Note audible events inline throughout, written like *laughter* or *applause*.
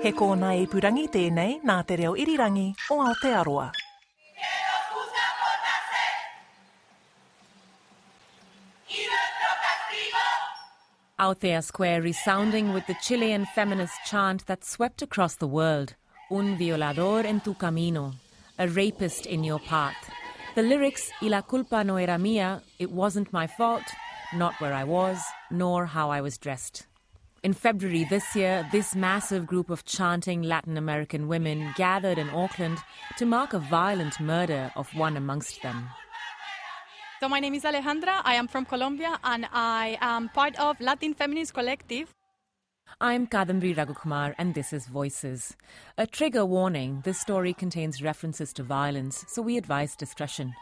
He kōna i purangi tēnei nā te reo irirangi o Aotearoa. Aotea Square resounding with the Chilean feminist chant that swept across the world Un violador en tu camino, a rapist in your path. The lyrics, Y la culpa no era mía, it wasn't my fault, not where I was, nor how I was dressed. In February this year, this massive group of chanting Latin American women gathered in Auckland to mark a violent murder of one amongst them. So my name is Alejandra. I am from Colombia and I am part of Latin Feminist Collective. I'm Kadambari Raghukumar and this is Voices. A trigger warning this story contains references to violence, so we advise discretion.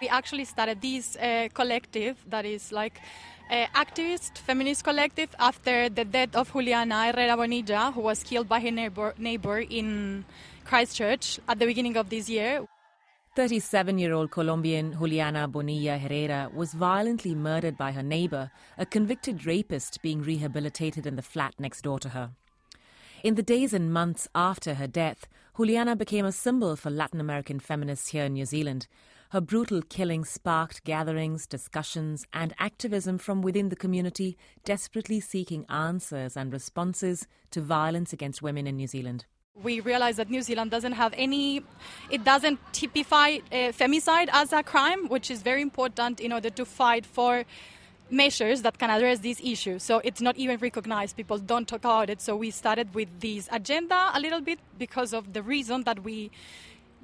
We actually started this uh, collective that is like uh, activist feminist collective after the death of Juliana Herrera Bonilla, who was killed by her neighbor, neighbor in Christchurch at the beginning of this year. 37 year old Colombian Juliana Bonilla Herrera was violently murdered by her neighbor, a convicted rapist being rehabilitated in the flat next door to her. In the days and months after her death, Juliana became a symbol for Latin American feminists here in New Zealand. Her brutal killing sparked gatherings, discussions, and activism from within the community, desperately seeking answers and responses to violence against women in New Zealand. We realize that New Zealand doesn't have any, it doesn't typify uh, femicide as a crime, which is very important in order to fight for measures that can address these issues. So it's not even recognized. People don't talk about it. So we started with this agenda a little bit because of the reason that we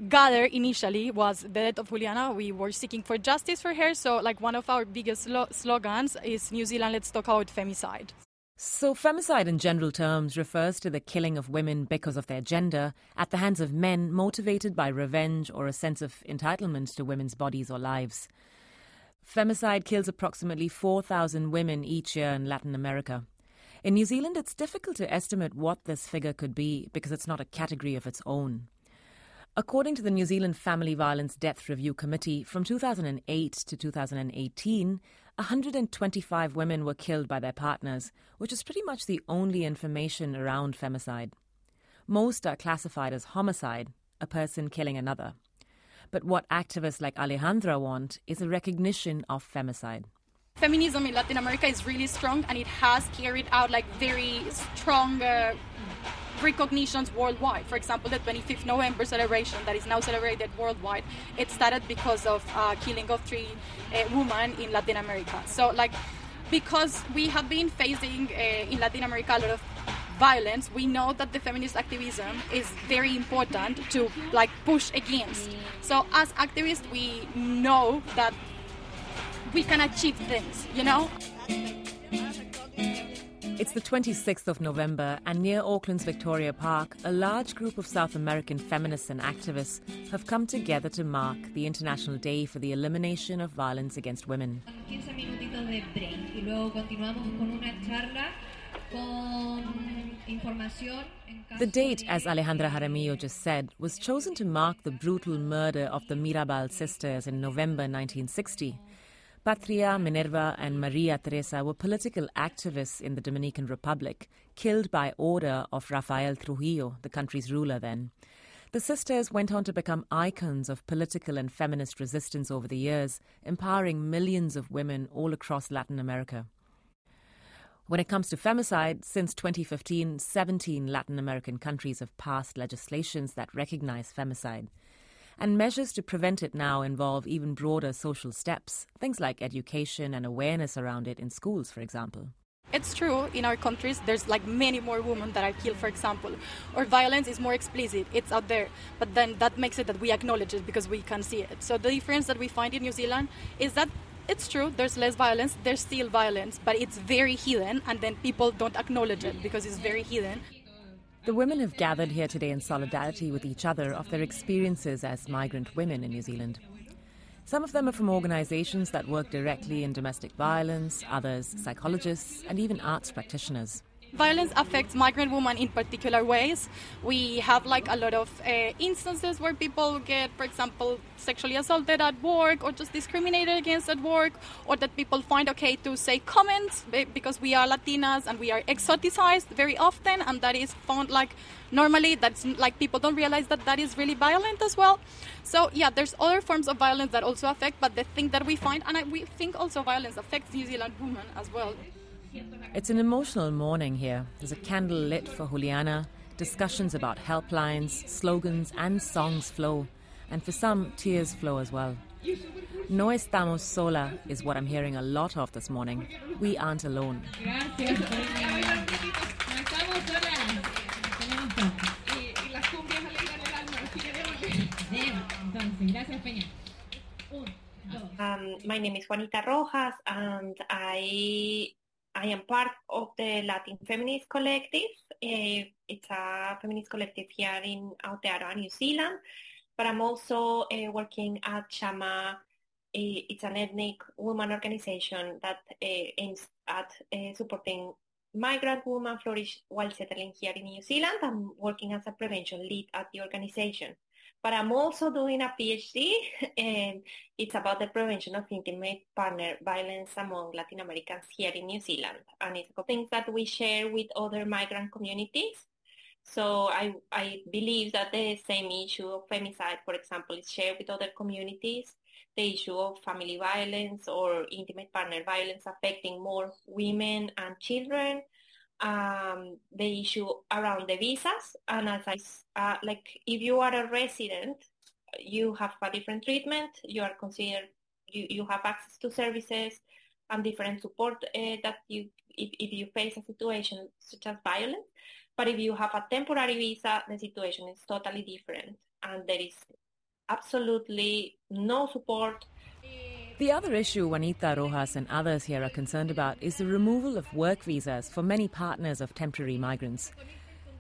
gather initially was the death of Juliana. We were seeking for justice for her. So like one of our biggest slo- slogans is New Zealand, let's talk about femicide. So, femicide in general terms refers to the killing of women because of their gender at the hands of men motivated by revenge or a sense of entitlement to women's bodies or lives. Femicide kills approximately 4,000 women each year in Latin America. In New Zealand, it's difficult to estimate what this figure could be because it's not a category of its own. According to the New Zealand Family Violence Death Review Committee, from 2008 to 2018, 125 women were killed by their partners, which is pretty much the only information around femicide. Most are classified as homicide, a person killing another. But what activists like Alejandra want is a recognition of femicide. Feminism in Latin America is really strong and it has carried out like very strong uh, recognitions worldwide. For example, the 25th November celebration that is now celebrated worldwide, it started because of uh, killing of three uh, women in Latin America. So, like, because we have been facing uh, in Latin America a lot of violence, we know that the feminist activism is very important to like push against. So, as activists, we know that we can achieve things. You know. It's the 26th of November, and near Auckland's Victoria Park, a large group of South American feminists and activists have come together to mark the International Day for the Elimination of Violence Against Women. 15 minutitos de break y luego continuamos con una charla con información. en caso The date, as Alejandra Jaramillo just said, was chosen to mark the brutal murder of the Mirabal sisters in November 1960. Patria, Minerva, and Maria Teresa were political activists in the Dominican Republic, killed by order of Rafael Trujillo, the country's ruler then. The sisters went on to become icons of political and feminist resistance over the years, empowering millions of women all across Latin America. When it comes to femicide, since 2015, 17 Latin American countries have passed legislations that recognize femicide. And measures to prevent it now involve even broader social steps, things like education and awareness around it in schools, for example. It's true in our countries there's like many more women that are killed for example or violence is more explicit it's out there but then that makes it that we acknowledge it because we can see it so the difference that we find in New Zealand is that it's true, there's less violence, there's still violence, but it's very hidden, and then people don't acknowledge it because it's very hidden. The women have gathered here today in solidarity with each other of their experiences as migrant women in New Zealand. Some of them are from organizations that work directly in domestic violence, others, psychologists, and even arts practitioners. Violence affects migrant women in particular ways. We have like a lot of uh, instances where people get, for example, sexually assaulted at work or just discriminated against at work, or that people find okay to say comments because we are Latinas and we are exoticized very often, and that is found like normally that's like people don't realize that that is really violent as well. So yeah, there's other forms of violence that also affect, but the thing that we find, and I, we think also violence affects New Zealand women as well. It's an emotional morning here. There's a candle lit for Juliana, discussions about helplines, slogans, and songs flow. And for some, tears flow as well. No estamos sola is what I'm hearing a lot of this morning. We aren't alone. Um, my name is Juanita Rojas, and I I am part of the Latin Feminist Collective. Uh, it's a feminist collective here in Aotearoa, New Zealand. But I'm also uh, working at Chama. Uh, it's an ethnic woman organization that aims at supporting migrant women flourish while settling here in New Zealand. I'm working as a prevention lead at the organization but I'm also doing a PhD and *laughs* it's about the prevention of intimate partner violence among Latin Americans here in New Zealand. And it's things that we share with other migrant communities. So I, I believe that the same issue of femicide, for example, is shared with other communities. The issue of family violence or intimate partner violence affecting more women and children um, the issue around the visas. And as I, uh, like, if you are a resident, you have a different treatment. You are considered, you, you have access to services and different support uh, that you, if, if you face a situation such as violence. But if you have a temporary visa, the situation is totally different. And there is absolutely no support the other issue Juanita Rojas and others here are concerned about is the removal of work visas for many partners of temporary migrants.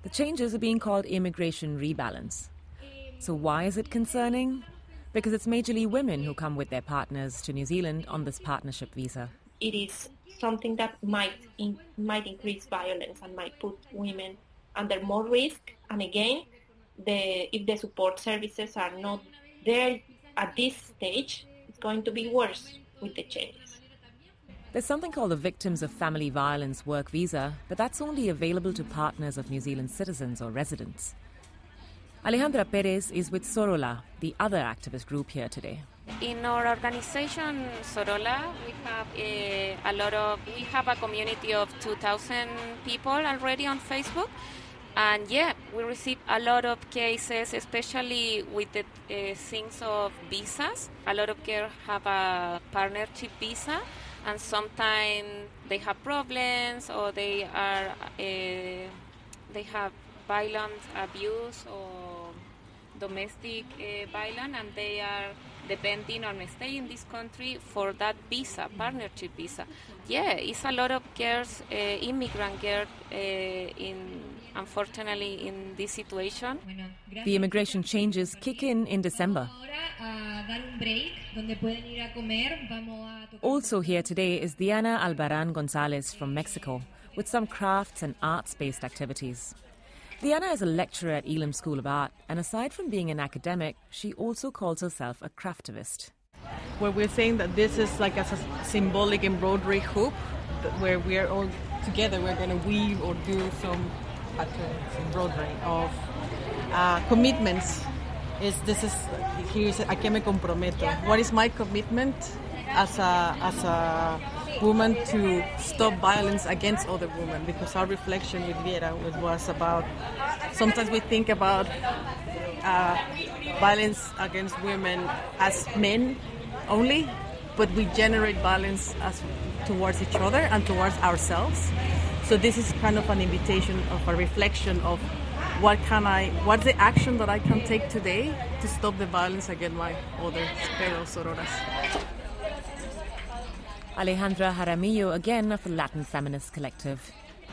The changes are being called immigration rebalance. So, why is it concerning? Because it's majorly women who come with their partners to New Zealand on this partnership visa. It is something that might in, might increase violence and might put women under more risk. And again, the, if the support services are not there at this stage, it's going to be worse with the changes. There's something called the Victims of Family Violence Work Visa, but that's only available to partners of New Zealand citizens or residents. Alejandra Perez is with Sorola, the other activist group here today. In our organization Sorola, we have a, a lot of we have a community of 2,000 people already on Facebook, and yeah, we receive a lot of cases, especially with the uh, things of visas. A lot of girls have a partnership visa, and sometimes they have problems or they are uh, they have violent abuse or domestic uh, violence, and they are depending on stay in this country for that visa, partnership visa. Yeah, it's a lot of girls, uh, immigrant girls, uh, in unfortunately in this situation. The immigration changes kick in in December. Also here today is Diana Albarrán Gonzalez from Mexico with some crafts and arts-based activities. Diana is a lecturer at Elam School of Art, and aside from being an academic, she also calls herself a craftivist. Where we're saying that this is like a symbolic embroidery hoop, where we are all together, we're going to weave or do some patterns, embroidery of uh, commitments. Is this is here's a que me comprometo? What is my commitment as a as a woman to stop violence against other women? Because our reflection with Viera was about sometimes we think about uh, violence against women as men only, but we generate violence as towards each other and towards ourselves. So this is kind of an invitation of a reflection of what can I, what's the action that I can take today to stop the violence against my other fellow sororas. Alejandra Jaramillo again of the Latin Feminist Collective.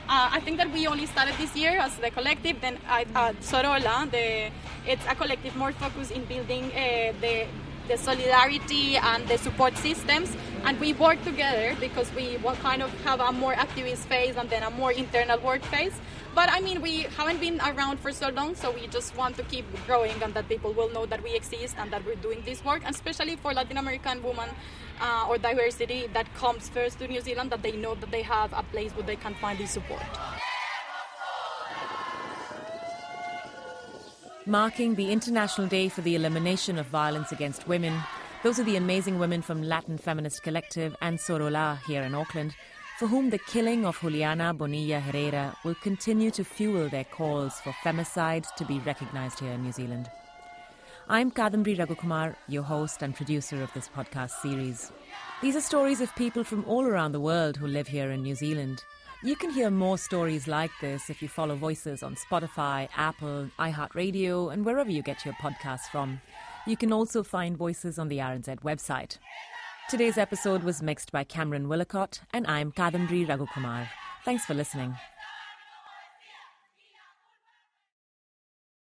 Uh, I think that we only started this year as the collective. Then uh, Sorola, the, it's a collective more focused in building uh, the the solidarity and the support systems. And we work together because we will kind of have a more activist phase and then a more internal work phase. But i mean we haven't been around for so long so we just want to keep growing and that people will know that we exist and that we're doing this work and especially for latin american women uh, or diversity that comes first to new zealand that they know that they have a place where they can find this support marking the International Day for the Elimination of Violence Against Women. Those are the amazing women from Latin Feminist Collective and Sorola here in Auckland, for whom the killing of Juliana Bonilla Herrera will continue to fuel their calls for femicide to be recognised here in New Zealand. I'm Kadambari Raghukumar, your host and producer of this podcast series. These are stories of people from all around the world who live here in New Zealand. You can hear more stories like this if you follow Voices on Spotify, Apple, iHeartRadio, and wherever you get your podcasts from. You can also find Voices on the RNZ website. Today's episode was mixed by Cameron Willicott, and I'm Kadambari Raghukumar. Thanks for listening.